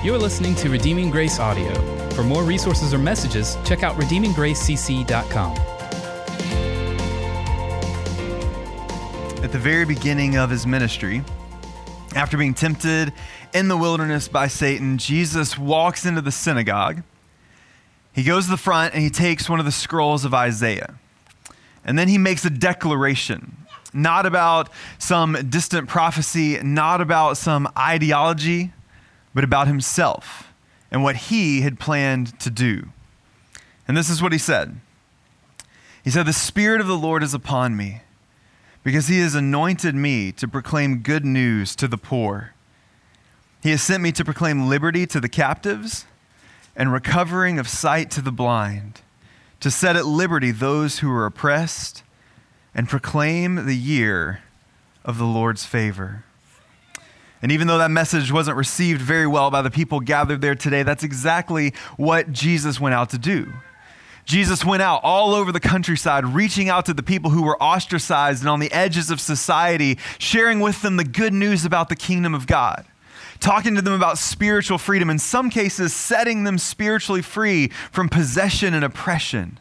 You're listening to Redeeming Grace Audio. For more resources or messages, check out redeeminggracecc.com. At the very beginning of his ministry, after being tempted in the wilderness by Satan, Jesus walks into the synagogue. He goes to the front and he takes one of the scrolls of Isaiah. And then he makes a declaration, not about some distant prophecy, not about some ideology, but about himself and what he had planned to do. And this is what he said He said, The Spirit of the Lord is upon me because he has anointed me to proclaim good news to the poor. He has sent me to proclaim liberty to the captives and recovering of sight to the blind, to set at liberty those who are oppressed, and proclaim the year of the Lord's favor. And even though that message wasn't received very well by the people gathered there today, that's exactly what Jesus went out to do. Jesus went out all over the countryside, reaching out to the people who were ostracized and on the edges of society, sharing with them the good news about the kingdom of God, talking to them about spiritual freedom, in some cases, setting them spiritually free from possession and oppression,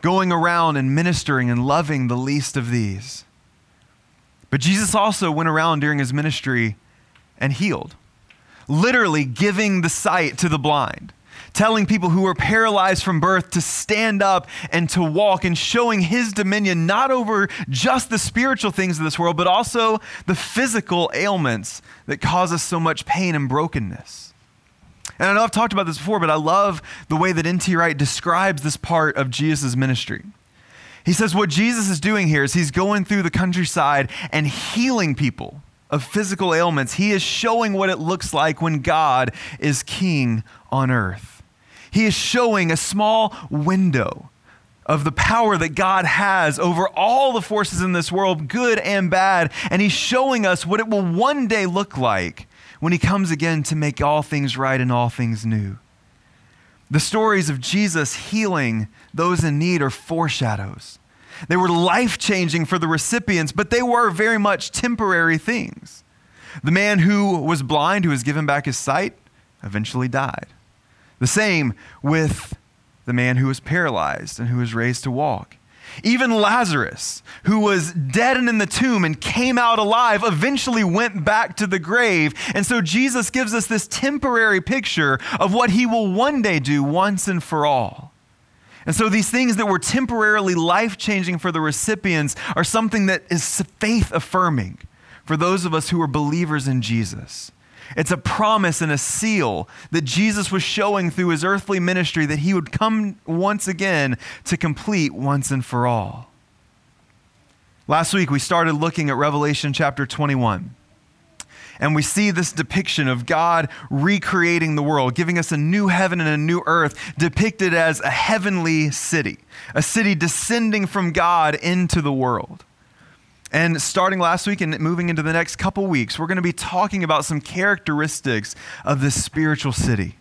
going around and ministering and loving the least of these. But Jesus also went around during his ministry and healed, literally giving the sight to the blind, telling people who were paralyzed from birth to stand up and to walk, and showing his dominion not over just the spiritual things of this world, but also the physical ailments that cause us so much pain and brokenness. And I know I've talked about this before, but I love the way that N.T. Wright describes this part of Jesus' ministry. He says what Jesus is doing here is he's going through the countryside and healing people of physical ailments. He is showing what it looks like when God is king on earth. He is showing a small window of the power that God has over all the forces in this world, good and bad. And he's showing us what it will one day look like when he comes again to make all things right and all things new. The stories of Jesus healing those in need are foreshadows. They were life changing for the recipients, but they were very much temporary things. The man who was blind, who was given back his sight, eventually died. The same with the man who was paralyzed and who was raised to walk. Even Lazarus, who was dead and in the tomb and came out alive, eventually went back to the grave. And so Jesus gives us this temporary picture of what he will one day do once and for all. And so these things that were temporarily life changing for the recipients are something that is faith affirming for those of us who are believers in Jesus. It's a promise and a seal that Jesus was showing through his earthly ministry that he would come once again to complete once and for all. Last week, we started looking at Revelation chapter 21. And we see this depiction of God recreating the world, giving us a new heaven and a new earth, depicted as a heavenly city, a city descending from God into the world. And starting last week and moving into the next couple weeks, we're going to be talking about some characteristics of this spiritual city.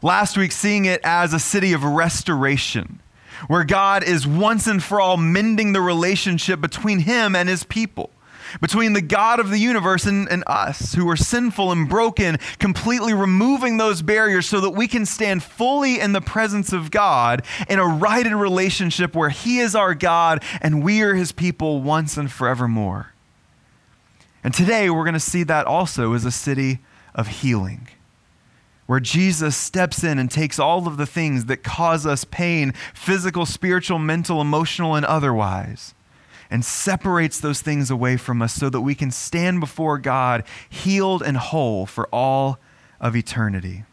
Last week, seeing it as a city of restoration, where God is once and for all mending the relationship between Him and His people between the God of the universe and, and, us who are sinful and broken, completely removing those barriers so that we can stand fully in the presence of God in a righted relationship where He is our God and we are His people once and forevermore. And today we're going to see that also as a city of healing. Where Jesus steps in and takes all of the things that cause us pain physical, spiritual, mental, emotional, and otherwise and separates those things away from us so that we can stand before God healed and whole for all of eternity.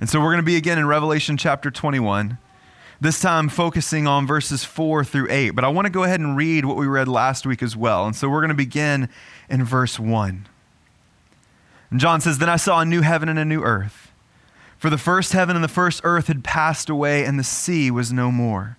And so we're going to be again in Revelation chapter 21, this time focusing on verses 4 through 8. But I want to go ahead and read what we read last week as well. And so we're going to begin in verse 1. And John says, Then I saw a new heaven and a new earth. For the first heaven and the first earth had passed away, and the sea was no more.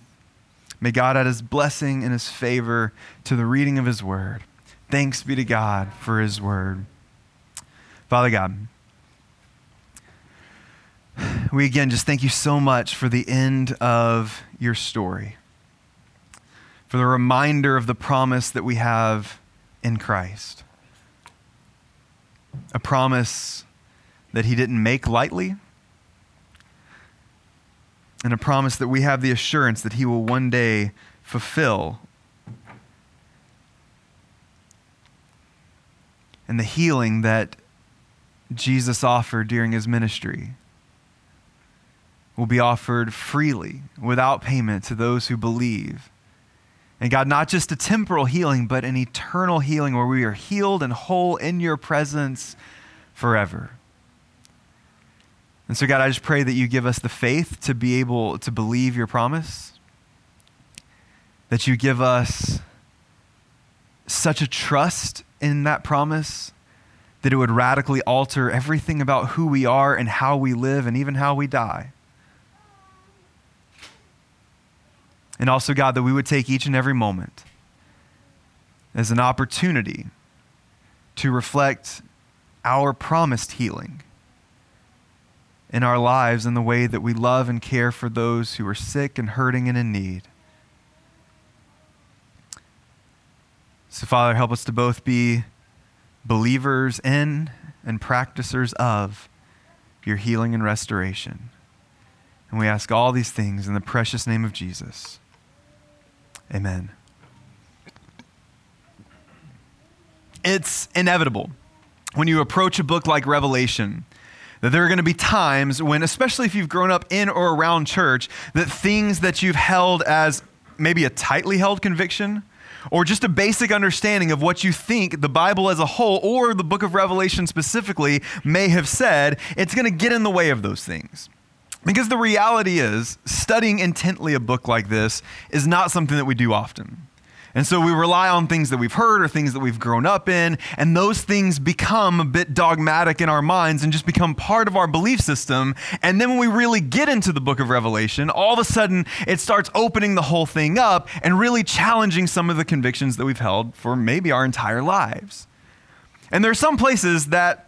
May God add his blessing and his favor to the reading of his word. Thanks be to God for his word. Father God, we again just thank you so much for the end of your story for the reminder of the promise that we have in Christ. A promise that He didn't make lightly, and a promise that we have the assurance that He will one day fulfill. And the healing that Jesus offered during His ministry will be offered freely, without payment, to those who believe and God, not just a temporal healing, but an eternal healing where we are healed and whole in your presence forever. And so, God, I just pray that you give us the faith to be able to believe your promise, that you give us such a trust in that promise that it would radically alter everything about who we are and how we live and even how we die. And also, God, that we would take each and every moment as an opportunity to reflect our promised healing in our lives in the way that we love and care for those who are sick and hurting and in need. So, Father, help us to both be believers in and practicers of your healing and restoration. And we ask all these things in the precious name of Jesus. Amen. It's inevitable when you approach a book like Revelation that there are going to be times when, especially if you've grown up in or around church, that things that you've held as maybe a tightly held conviction or just a basic understanding of what you think the Bible as a whole or the book of Revelation specifically may have said, it's going to get in the way of those things. Because the reality is, studying intently a book like this is not something that we do often. And so we rely on things that we've heard or things that we've grown up in, and those things become a bit dogmatic in our minds and just become part of our belief system. And then when we really get into the book of Revelation, all of a sudden it starts opening the whole thing up and really challenging some of the convictions that we've held for maybe our entire lives. And there are some places that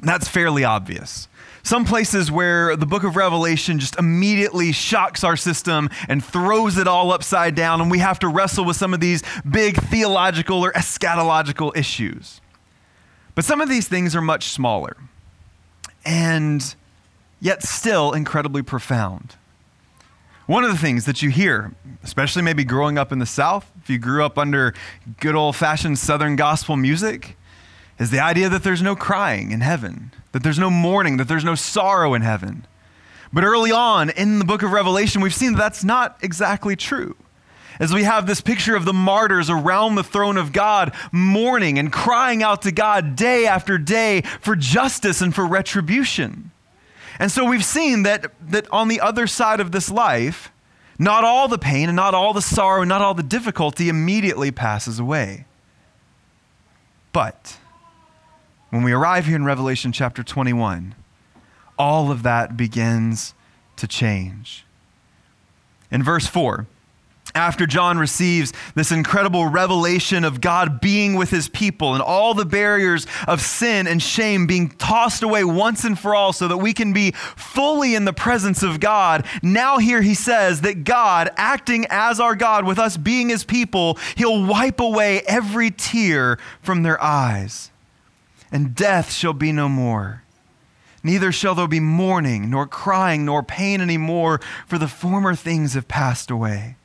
that's fairly obvious. Some places where the book of Revelation just immediately shocks our system and throws it all upside down, and we have to wrestle with some of these big theological or eschatological issues. But some of these things are much smaller and yet still incredibly profound. One of the things that you hear, especially maybe growing up in the South, if you grew up under good old fashioned Southern gospel music, is the idea that there's no crying in heaven that there's no mourning, that there's no sorrow in heaven. But early on in the book of Revelation, we've seen that that's not exactly true. As we have this picture of the martyrs around the throne of God, mourning and crying out to God day after day for justice and for retribution. And so we've seen that, that on the other side of this life, not all the pain and not all the sorrow and not all the difficulty immediately passes away. But when we arrive here in Revelation chapter 21, all of that begins to change. In verse 4, after John receives this incredible revelation of God being with his people and all the barriers of sin and shame being tossed away once and for all so that we can be fully in the presence of God, now here he says that God, acting as our God with us being his people, he'll wipe away every tear from their eyes and death shall be no more. Neither shall there be mourning, nor crying, nor pain any more, for the former things have passed away.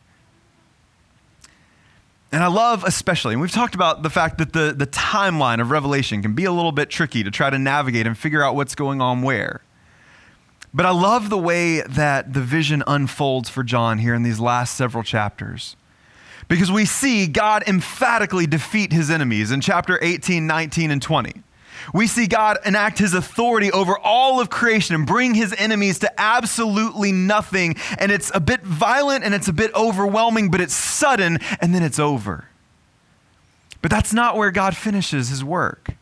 And I love especially, and we've talked about the fact that the, the timeline of Revelation can be a little bit tricky to try to navigate and figure out what's going on where. But I love the way that the vision unfolds for John here in these last several chapters. Because we see God emphatically defeat his enemies in chapter 18, 19, and 20 we see God enact his authority over all of creation and bring his enemies to absolutely nothing. And it's a bit violent and it's a bit overwhelming, but it's sudden and then it's over. But that's not where God finishes his work.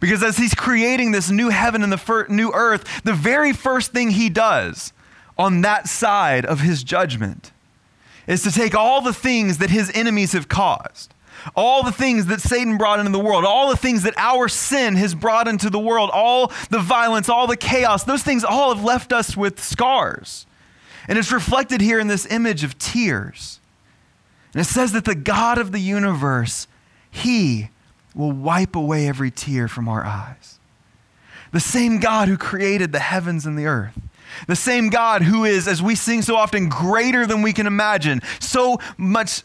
Because as he's creating this new heaven and the fir- new earth, the very first thing he does on that side of his judgment is to take all the things that his enemies have caused all the things that Satan brought into the world, all the things that our sin has brought into the world, all the violence, all the chaos, those things all have left us with scars. And it's reflected here in this image of tears. And it says that the God of the universe, He will wipe away every tear from our eyes. The same God who created the heavens and the earth. The same God who is, as we sing so often, greater than we can imagine, so much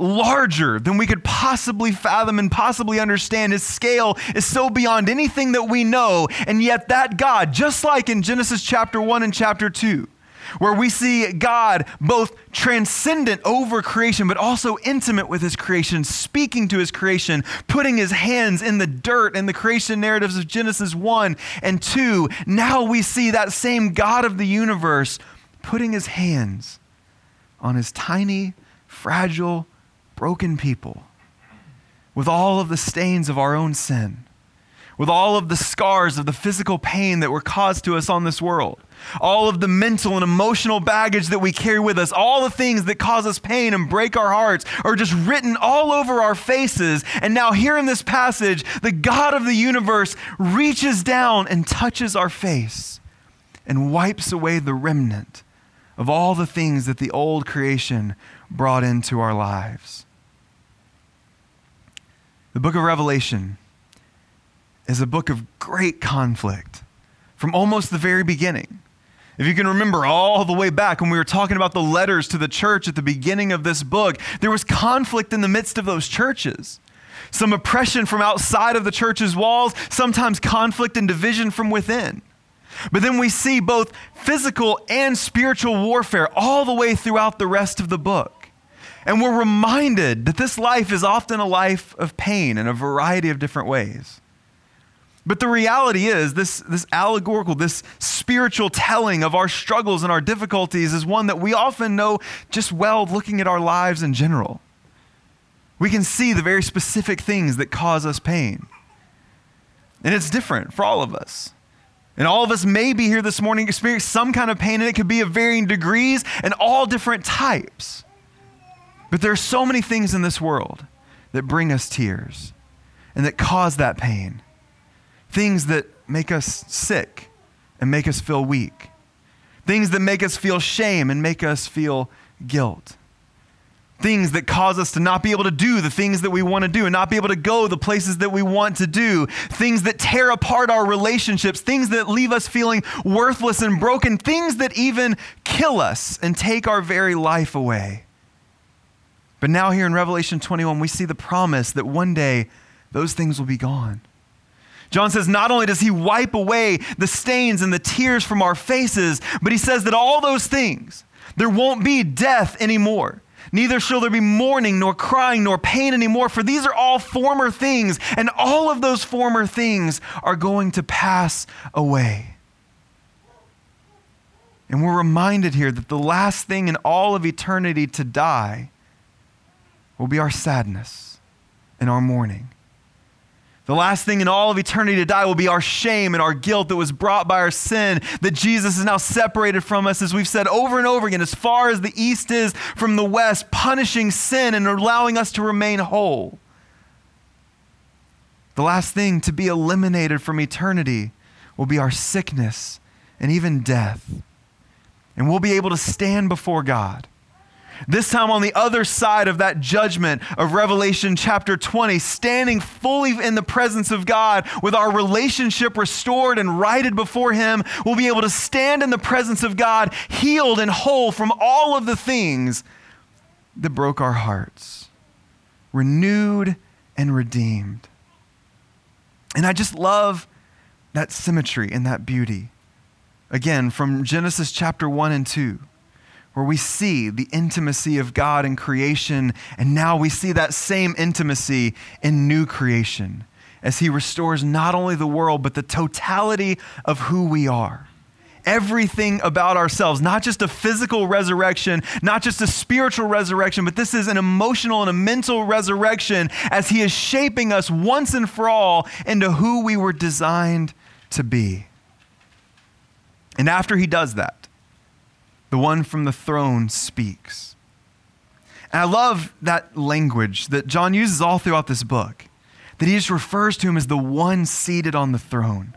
larger than we could possibly fathom and possibly understand. His scale is so beyond anything that we know. And yet, that God, just like in Genesis chapter 1 and chapter 2, where we see God both transcendent over creation, but also intimate with his creation, speaking to his creation, putting his hands in the dirt in the creation narratives of Genesis 1 and 2. Now we see that same God of the universe putting his hands on his tiny, fragile, broken people with all of the stains of our own sin, with all of the scars of the physical pain that were caused to us on this world, all of the mental and emotional baggage that we carry with us, all the things that cause us pain and break our hearts are just written all over our faces. And now, here in this passage, the God of the universe reaches down and touches our face and wipes away the remnant of all the things that the old creation brought into our lives. The book of Revelation is a book of great conflict from almost the very beginning. If you can remember all the way back when we were talking about the letters to the church at the beginning of this book, there was conflict in the midst of those churches. Some oppression from outside of the church's walls, sometimes conflict and division from within. But then we see both physical and spiritual warfare all the way throughout the rest of the book. And we're reminded that this life is often a life of pain in a variety of different ways. But the reality is, this, this allegorical, this spiritual telling of our struggles and our difficulties is one that we often know just well looking at our lives in general. We can see the very specific things that cause us pain. And it's different for all of us. And all of us may be here this morning experience some kind of pain, and it could be of varying degrees and all different types. But there are so many things in this world that bring us tears and that cause that pain. Things that make us sick and make us feel weak. Things that make us feel shame and make us feel guilt. Things that cause us to not be able to do the things that we want to do and not be able to go the places that we want to do. Things that tear apart our relationships. Things that leave us feeling worthless and broken. Things that even kill us and take our very life away. But now, here in Revelation 21, we see the promise that one day those things will be gone. John says not only does he wipe away the stains and the tears from our faces, but he says that all those things, there won't be death anymore. Neither shall there be mourning, nor crying, nor pain anymore, for these are all former things, and all of those former things are going to pass away. And we're reminded here that the last thing in all of eternity to die will be our sadness and our mourning. The last thing in all of eternity to die will be our shame and our guilt that was brought by our sin, that Jesus is now separated from us, as we've said over and over again, as far as the east is from the west, punishing sin and allowing us to remain whole. The last thing to be eliminated from eternity will be our sickness and even death. And we'll be able to stand before God This time on the other side of that judgment of Revelation chapter 20, standing fully in the presence of God with our relationship restored and righted before Him, we'll be able to stand in the presence of God, healed and whole from all of the things that broke our hearts, renewed and redeemed. And I just love that symmetry and that beauty. Again, from Genesis chapter 1 and 2 where we see the intimacy of God in creation, and now we see that same intimacy in new creation as He restores not only the world, but the totality of who we are. Everything about ourselves, not just a physical resurrection, not just a spiritual resurrection, but this is an emotional and a mental resurrection as He is shaping us once and for all into who we were designed to be. And after He does that, the one from the throne speaks. And I love that language that John uses all throughout this book, that he just refers to him as the one seated on the throne,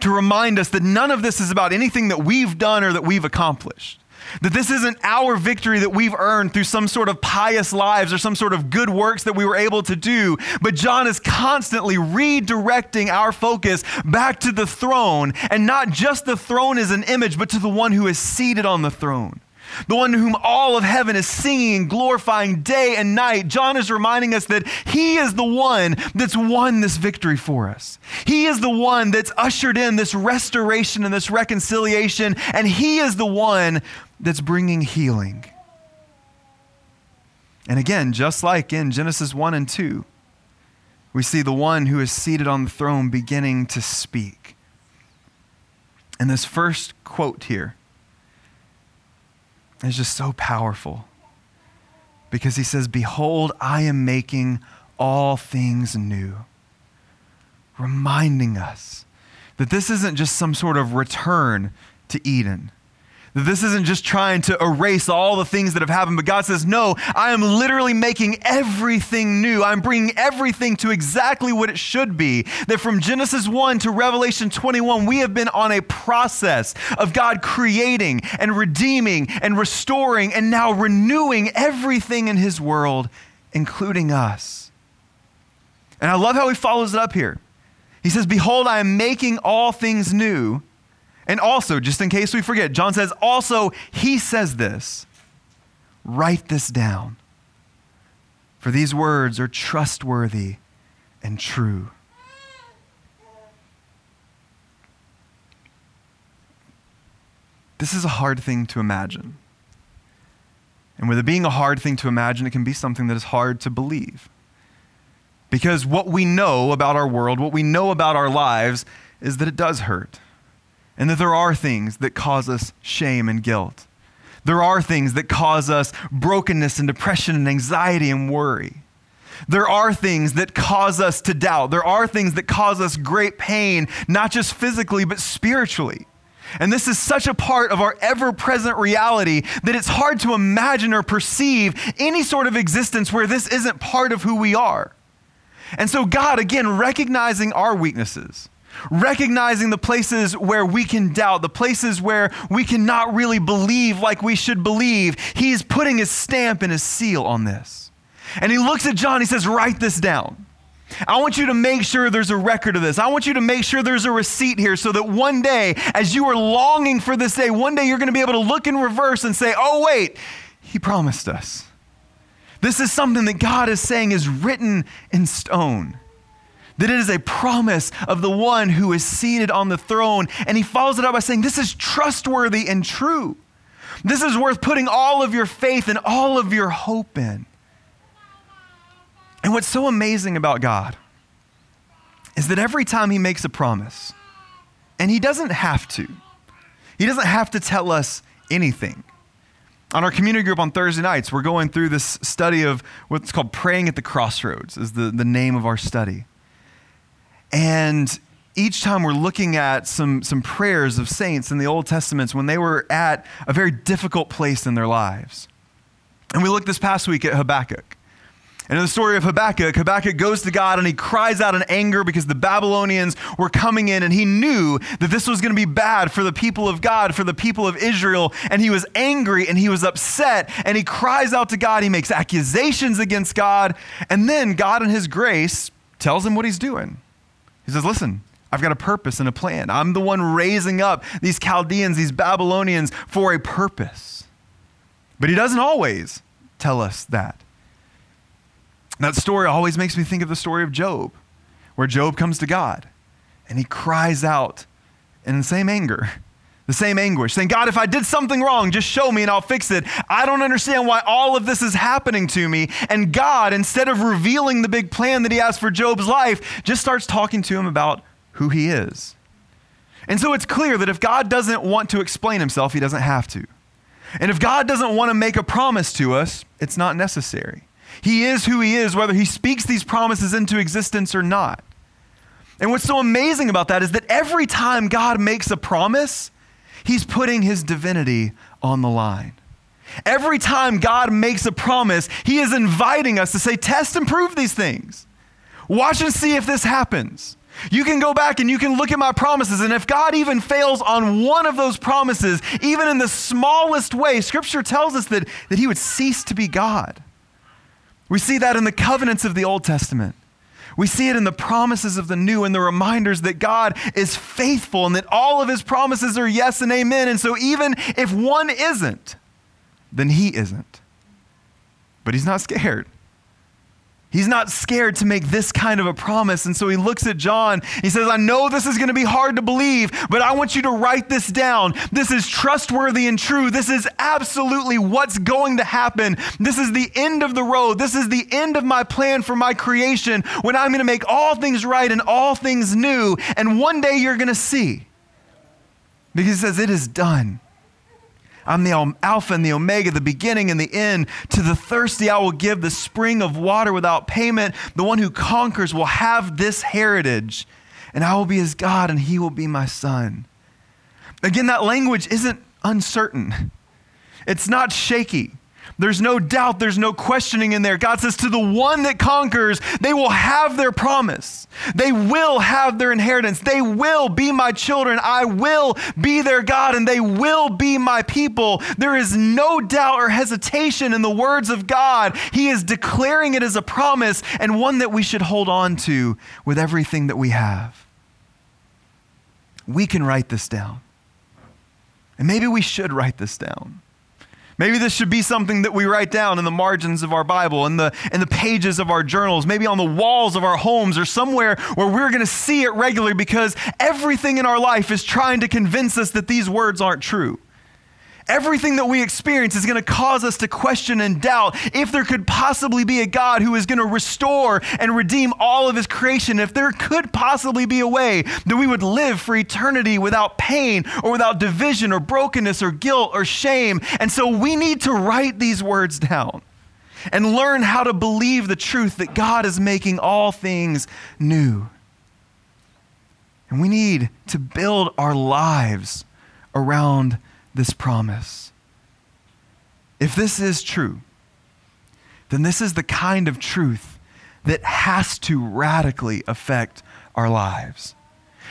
to remind us that none of this is about anything that we've done or that we've accomplished. That this isn't our victory that we've earned through some sort of pious lives or some sort of good works that we were able to do, but John is constantly redirecting our focus back to the throne, and not just the throne as an image, but to the one who is seated on the throne the one to whom all of heaven is singing and glorifying day and night. John is reminding us that he is the one that's won this victory for us. He is the one that's ushered in this restoration and this reconciliation, and he is the one that's bringing healing. And again, just like in Genesis 1 and 2, we see the one who is seated on the throne beginning to speak. And this first quote here is just so powerful because he says, Behold, I am making all things new. Reminding us that this isn't just some sort of return to Eden that this isn't just trying to erase all the things that have happened, but God says, No, I am literally making everything new. I'm bringing everything to exactly what it should be. That from Genesis 1 to Revelation 21, we have been on a process of God creating and redeeming and restoring and now renewing everything in His world, including us. And I love how He follows it up here. He says, Behold, I am making all things new. And also, just in case we forget, John says, also, he says this write this down, for these words are trustworthy and true. This is a hard thing to imagine. And with it being a hard thing to imagine, it can be something that is hard to believe. Because what we know about our world, what we know about our lives, is that it does hurt and that there are things that cause us shame and guilt. There are things that cause us brokenness and depression and anxiety and worry. There are things that cause us to doubt. There are things that cause us great pain, not just physically, but spiritually. And this is such a part of our ever present reality that it's hard to imagine or perceive any sort of existence where this isn't part of who we are. And so, God, again, recognizing our weaknesses, recognizing the places where we can doubt, the places where we cannot really believe like we should believe. He's putting his stamp and his seal on this. And he looks at John, he says, Write this down. I want you to make sure there's a record of this. I want you to make sure there's a receipt here so that one day, as you are longing for this day, one day you're going to be able to look in reverse and say, Oh, wait, he promised us. This is something that God is saying is written in stone that it is a promise of the one who is seated on the throne. And he follows it up by saying, This is trustworthy and true. This is worth putting all of your faith and all of your hope in. And what's so amazing about God is that every time he makes a promise, and he doesn't have to, he doesn't have to tell us anything. On our community group on Thursday nights, we're going through this study of what's called Praying at the Crossroads, is the, the name of our study. And each time we're looking at some, some prayers of saints in the Old Testaments when they were at a very difficult place in their lives. And we looked this past week at Habakkuk. And in the story of Habakkuk, Habakkuk goes to God and he cries out in anger because the Babylonians were coming in and he knew that this was going to be bad for the people of God, for the people of Israel. And he was angry and he was upset and he cries out to God. He makes accusations against God. And then God, in his grace, tells him what he's doing. He says, Listen, I've got a purpose and a plan. I'm the one raising up these Chaldeans, these Babylonians, for a purpose. But he doesn't always tell us that. That story always makes me think of the story of Job, where Job comes to God and he cries out in the same anger, the same anguish, saying, God, if I did something wrong, just show me and I'll fix it. I don't understand why all of this is happening to me. And God, instead of revealing the big plan that he has for Job's life, just starts talking to him about who he is. And so it's clear that if God doesn't want to explain himself, he doesn't have to. And if God doesn't want to make a promise to us, it's not necessary. He is who He is, whether He speaks these promises into existence or not. And what's so amazing about that is that every time God makes a promise, He's putting His divinity on the line. Every time God makes a promise, He is inviting us to say, Test and prove these things. Watch and see if this happens. You can go back and you can look at my promises, and if God even fails on one of those promises, even in the smallest way, Scripture tells us that, that He would cease to be God. We see that in the covenants of the Old Testament. We see it in the promises of the new and the reminders that God is faithful and that all of his promises are yes and amen. And so, even if one isn't, then he isn't. But he's not scared. He's not scared to make this kind of a promise. And so he looks at John. He says, I know this is going to be hard to believe, but I want you to write this down. This is trustworthy and true. This is absolutely what's going to happen. This is the end of the road. This is the end of my plan for my creation when I'm going to make all things right and all things new. And one day you're going to see. Because he says, It is done. I'm the Alpha and the Omega, the beginning and the end. To the thirsty, I will give the spring of water without payment. The one who conquers will have this heritage, and I will be his God, and he will be my son. Again, that language isn't uncertain, it's not shaky. There's no doubt, there's no questioning in there. God says, To the one that conquers, they will have their promise. They will have their inheritance. They will be my children. I will be their God, and they will be my people. There is no doubt or hesitation in the words of God. He is declaring it as a promise and one that we should hold on to with everything that we have. We can write this down. And maybe we should write this down. Maybe this should be something that we write down in the margins of our Bible, in the, in the pages of our journals, maybe on the walls of our homes or somewhere where we're going to see it regularly because everything in our life is trying to convince us that these words aren't true. Everything that we experience is going to cause us to question and doubt if there could possibly be a God who is going to restore and redeem all of his creation, if there could possibly be a way that we would live for eternity without pain or without division or brokenness or guilt or shame. And so we need to write these words down and learn how to believe the truth that God is making all things new. And we need to build our lives around this promise. If this is true, then this is the kind of truth that has to radically affect our lives.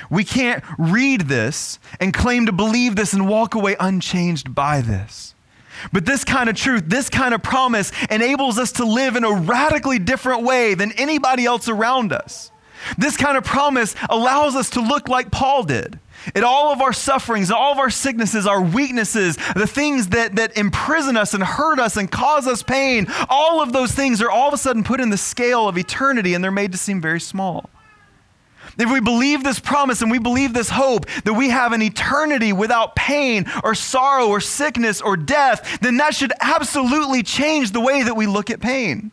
We can't read this and claim to believe this and walk away unchanged by this. But this kind of truth, this kind of promise enables us to live in a radically different way than anybody else around us. This kind of promise allows us to look like Paul did. In all of our sufferings, all of our sicknesses, our weaknesses, the things that, that imprison us and hurt us and cause us pain, all of those things are all of a sudden put in the scale of eternity and they're made to seem very small. If we believe this promise and we believe this hope that we have an eternity without pain or sorrow or sickness or death, then that should absolutely change the way that we look at pain.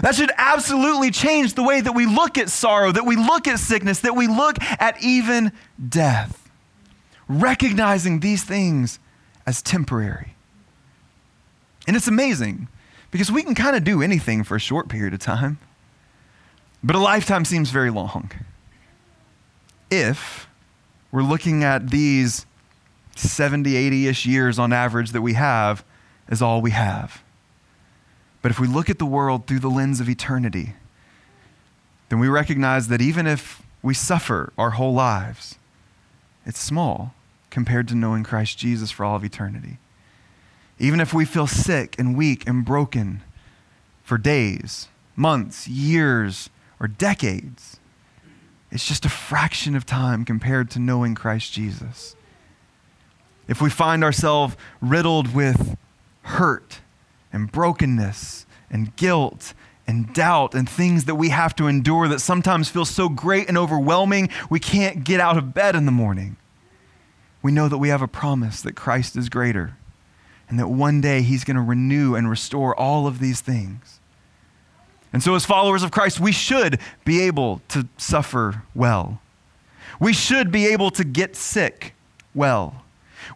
That should absolutely change the way that we look at sorrow, that we look at sickness, that we look at even death. Recognizing these things as temporary. And it's amazing because we can kind of do anything for a short period of time, but a lifetime seems very long. If we're looking at these 70, 80 ish years on average that we have as all we have. But if we look at the world through the lens of eternity, then we recognize that even if we suffer our whole lives, it's small compared to knowing Christ Jesus for all of eternity. Even if we feel sick and weak and broken for days, months, years, or decades, it's just a fraction of time compared to knowing Christ Jesus. If we find ourselves riddled with hurt and brokenness and guilt and doubt and things that we have to endure that sometimes feel so great and overwhelming we can't get out of bed in the morning, we know that we have a promise that Christ is greater and that one day he's going to renew and restore all of these things. And so, as followers of Christ, we should be able to suffer well. We should be able to get sick well.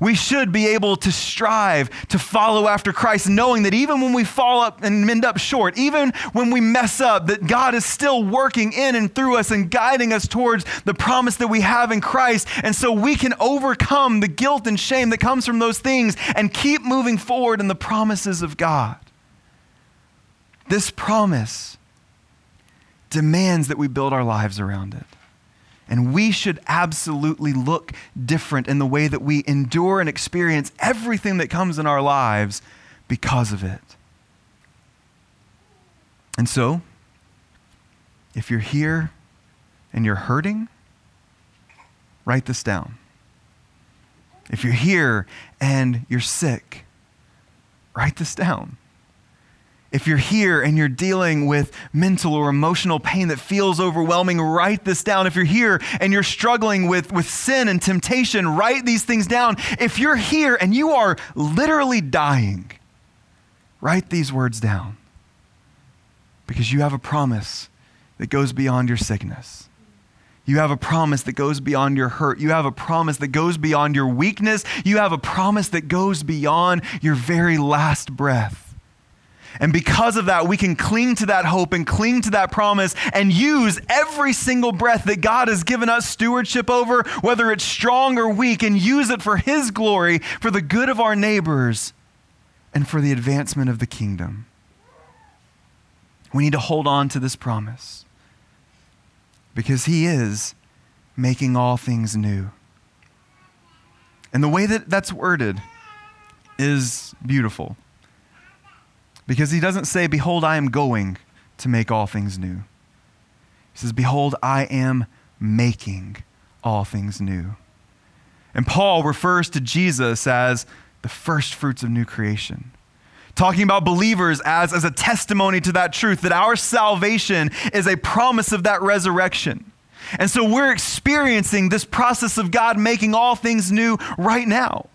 We should be able to strive to follow after Christ, knowing that even when we fall up and end up short, even when we mess up, that God is still working in and through us and guiding us towards the promise that we have in Christ. And so we can overcome the guilt and shame that comes from those things and keep moving forward in the promises of God. This promise demands that we build our lives around it. And we should absolutely look different in the way that we endure and experience everything that comes in our lives because of it. And so, if you're here and you're hurting, write this down. If you're here and you're sick, write this down. If you're here and you're dealing with mental or emotional pain that feels overwhelming, write this down. If you're here and you're struggling with, with sin and temptation, write these things down. If you're here and you are literally dying, write these words down because you have a promise that goes beyond your sickness. You have a promise that goes beyond your hurt. You have a promise that goes beyond your weakness. You have a promise that goes beyond your very last breath. And because of that, we can cling to that hope and cling to that promise and use every single breath that God has given us stewardship over, whether it's strong or weak, and use it for His glory, for the good of our neighbors, and for the advancement of the kingdom. We need to hold on to this promise because He is making all things new. And the way that that's worded is beautiful. Because he doesn't say, Behold, I am going to make all things new. He says, Behold, I am making all things new. And Paul refers to Jesus as the first fruits of new creation. Talking about believers as, as a testimony to that truth, that our salvation is a promise of that resurrection. And so we're experiencing this process of God making all things new right now.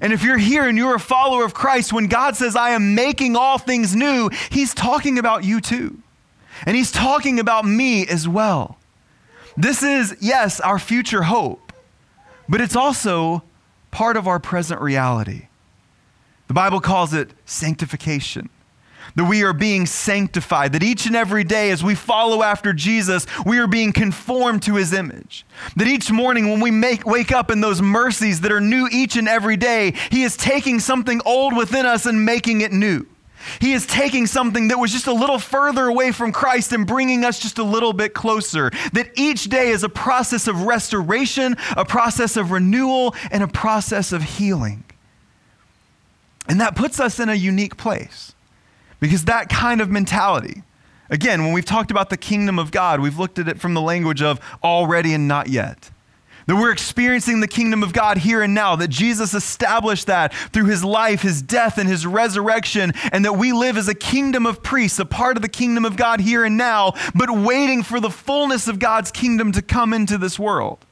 And if you're here and you're a follower of Christ, when God says, I am making all things new, He's talking about you too. And He's talking about me as well. This is, yes, our future hope, but it's also part of our present reality. The Bible calls it sanctification that we are being sanctified, that each and every day as we follow after Jesus, we are being conformed to his image. That each morning when we make, wake up in those mercies that are new each and every day, he is taking something old within us and making it new. He is taking something that was just a little further away from Christ and bringing us just a little bit closer. That each day is a process of restoration, a process of renewal, and a process of healing. And that puts us in a unique place. Because that kind of mentality, again, when we've talked about the kingdom of God, we've looked at it from the language of already and not yet. That we're experiencing the kingdom of God here and now, that Jesus established that through his life, his death, and his resurrection, and that we live as a kingdom of priests, a part of the kingdom of God here and now, but waiting for the fullness of God's kingdom to come into this world.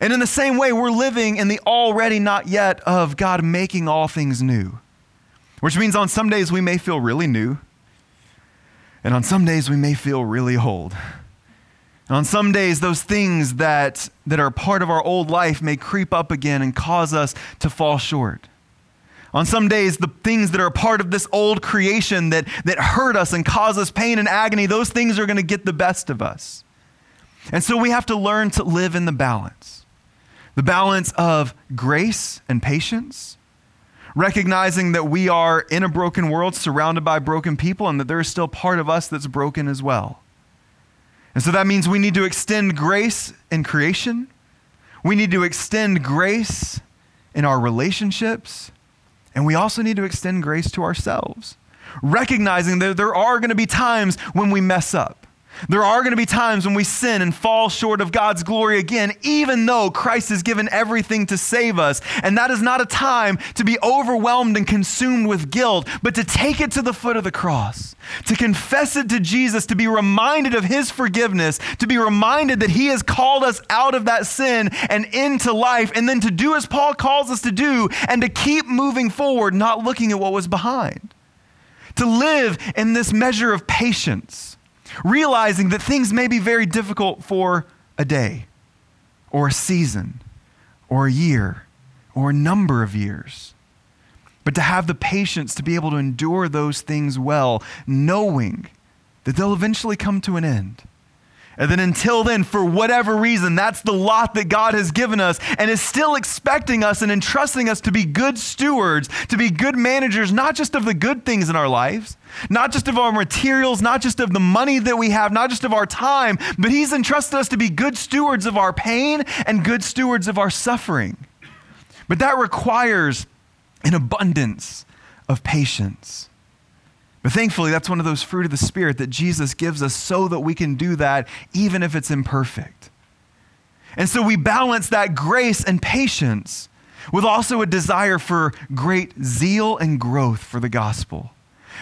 And in the same way, we're living in the already not yet of God making all things new. Which means on some days we may feel really new, and on some days we may feel really old. And on some days, those things that, that are part of our old life may creep up again and cause us to fall short. On some days, the things that are part of this old creation that, that hurt us and cause us pain and agony, those things are going to get the best of us. And so we have to learn to live in the balance the balance of grace and patience recognizing that we are in a broken world surrounded by broken people and that there is still part of us that's broken as well. And so that means we need to extend grace in creation. We need to extend grace in our relationships. And we also need to extend grace to ourselves, recognizing that there are going to be times when we mess up. There are going to be times when we sin and fall short of God's glory again, even though Christ has given everything to save us. And that is not a time to be overwhelmed and consumed with guilt, but to take it to the foot of the cross, to confess it to Jesus, to be reminded of his forgiveness, to be reminded that he has called us out of that sin and into life, and then to do as Paul calls us to do and to keep moving forward, not looking at what was behind. To live in this measure of patience realizing that things may be very difficult for a day or a season or a year or a number of years. But to have the patience to be able to endure those things well, knowing that they'll eventually come to an end. And then until then, for whatever reason, that's the lot that God has given us and is still expecting us and entrusting us to be good stewards, to be good managers, not just of the good things in our lives, not just of our materials, not just of the money that we have, not just of our time, but He's entrusted us to be good stewards of our pain and good stewards of our suffering. But that requires an abundance of patience. But thankfully, that's one of those fruit of the Spirit that Jesus gives us so that we can do that even if it's imperfect. And so we balance that grace and patience with also a desire for great zeal and growth for the gospel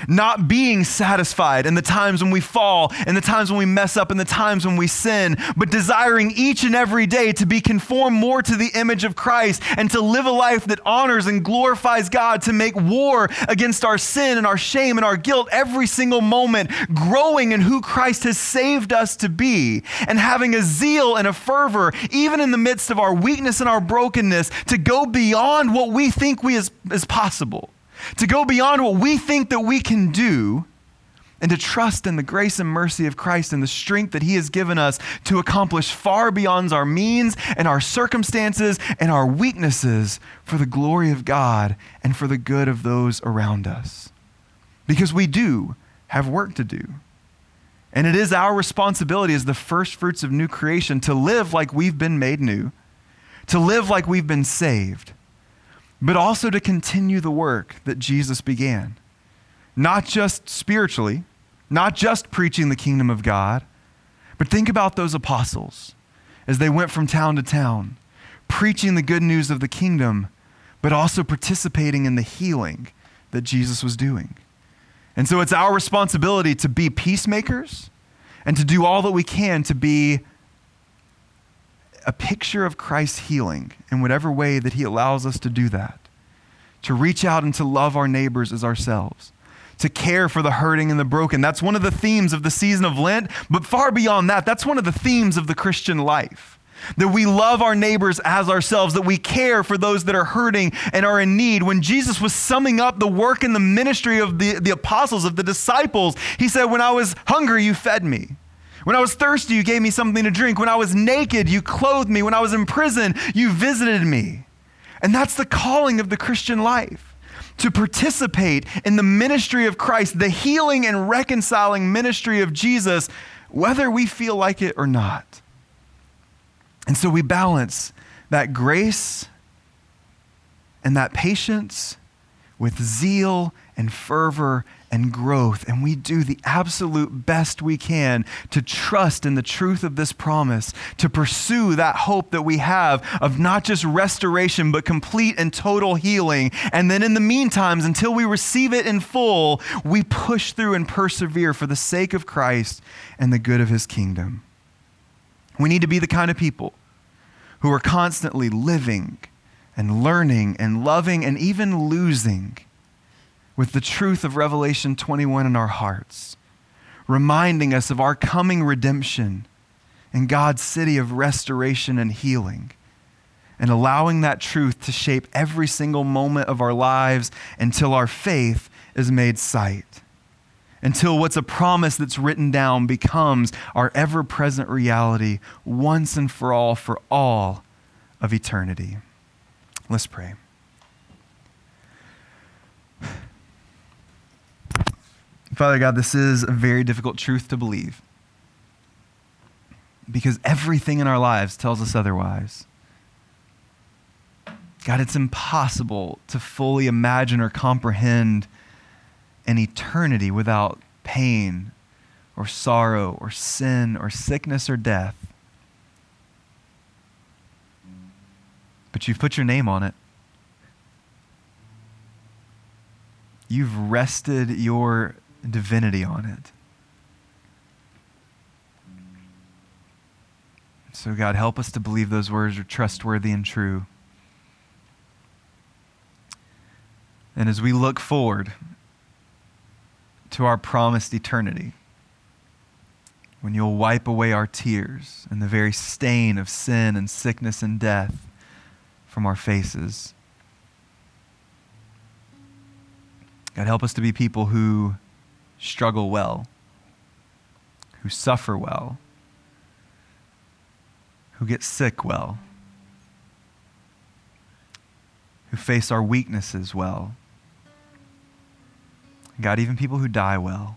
not being satisfied in the times when we fall, in the times when we mess up, in the times when we sin, but desiring each and every day to be conformed more to the image of Christ and to live a life that honors and glorifies God, to make war against our sin and our shame and our guilt every single moment, growing in who Christ has saved us to be, and having a zeal and a fervor, even in the midst of our weakness and our brokenness, to go beyond what we think we is, is possible to go beyond what we think that we can do and to trust in the grace and mercy of Christ and the strength that He has given us to accomplish far beyond our means and our circumstances and our weaknesses for the glory of God and for the good of those around us. Because we do have work to do. And it is our responsibility as the first fruits of new creation to live like we've been made new, to live like we've been saved but also to continue the work that Jesus began. Not just spiritually, not just preaching the kingdom of God, but think about those apostles as they went from town to town, preaching the good news of the kingdom, but also participating in the healing that Jesus was doing. And so it's our responsibility to be peacemakers and to do all that we can to be a picture of Christ's healing in whatever way that He allows us to do that. To reach out and to love our neighbors as ourselves. To care for the hurting and the broken. That's one of the themes of the season of Lent. But far beyond that, that's one of the themes of the Christian life. That we love our neighbors as ourselves, that we care for those that are hurting and are in need. When Jesus was summing up the work and the ministry of the, the apostles, of the disciples, he said, When I was hungry, you fed me. When I was thirsty, you gave me something to drink. When I was naked, you clothed me. When I was in prison, you visited me. And that's the calling of the Christian life to participate in the ministry of Christ, the healing and reconciling ministry of Jesus, whether we feel like it or not. And so we balance that grace and that patience with zeal and fervor and growth. And we do the absolute best we can to trust in the truth of this promise, to pursue that hope that we have of not just restoration, but complete and total healing. And then in the meantime, until we receive it in full, we push through and persevere for the sake of Christ and the good of his kingdom. We need to be the kind of people who are constantly living and learning and loving and even losing with the truth of Revelation 21 in our hearts, reminding us of our coming redemption and God's city of restoration and healing, and allowing that truth to shape every single moment of our lives until our faith is made sight. Until what's a promise that's written down becomes our ever present reality once and for all, for all of eternity. Let's pray. Father God, this is a very difficult truth to believe because everything in our lives tells us otherwise. God, it's impossible to fully imagine or comprehend an eternity without pain or sorrow or sin or sickness or death. But you've put your name on it. You've rested your divinity on it. So, God, help us to believe those words are trustworthy and true. And as we look forward to our promised eternity, when you'll wipe away our tears and the very stain of sin and sickness and death from our faces, God, help us to be people who struggle well, who suffer well, who get sick well, who face our weaknesses well. God, even people who die well.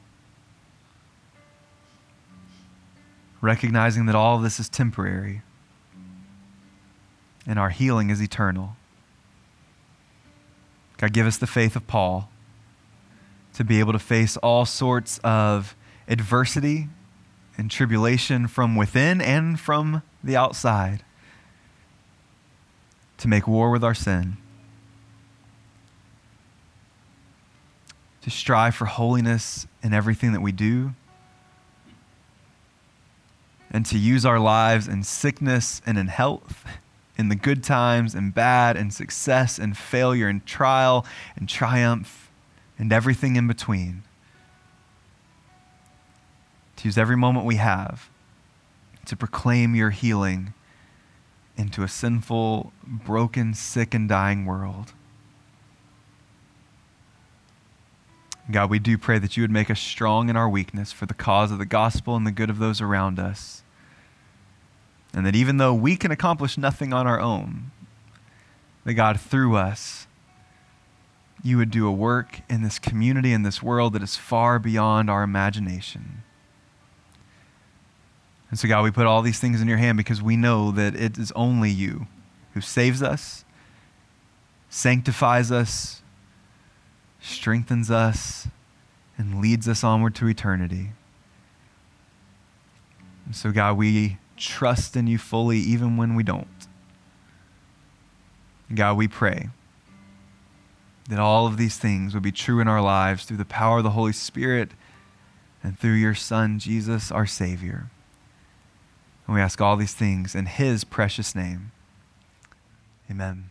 Recognizing that all of this is temporary and our healing is eternal. God, give us the faith of Paul to be able to face all sorts of adversity and tribulation from within and from the outside, to make war with our sin, to strive for holiness in everything that we do, and to use our lives in sickness and in health. In the good times and bad and success and failure and trial and triumph and everything in between. To use every moment we have to proclaim your healing into a sinful, broken, sick, and dying world. God, we do pray that you would make us strong in our weakness for the cause of the gospel and the good of those around us. And that even though we can accomplish nothing on our own, that God, through us, you would do a work in this community, in this world that is far beyond our imagination. And so, God, we put all these things in your hand because we know that it is only you who saves us, sanctifies us, strengthens us, and leads us onward to eternity. And so, God, we trust in you fully even when we don't. God, we pray that all of these things would be true in our lives through the power of the Holy Spirit and through your Son, Jesus, our Savior. And we ask all these things in His precious name. Amen.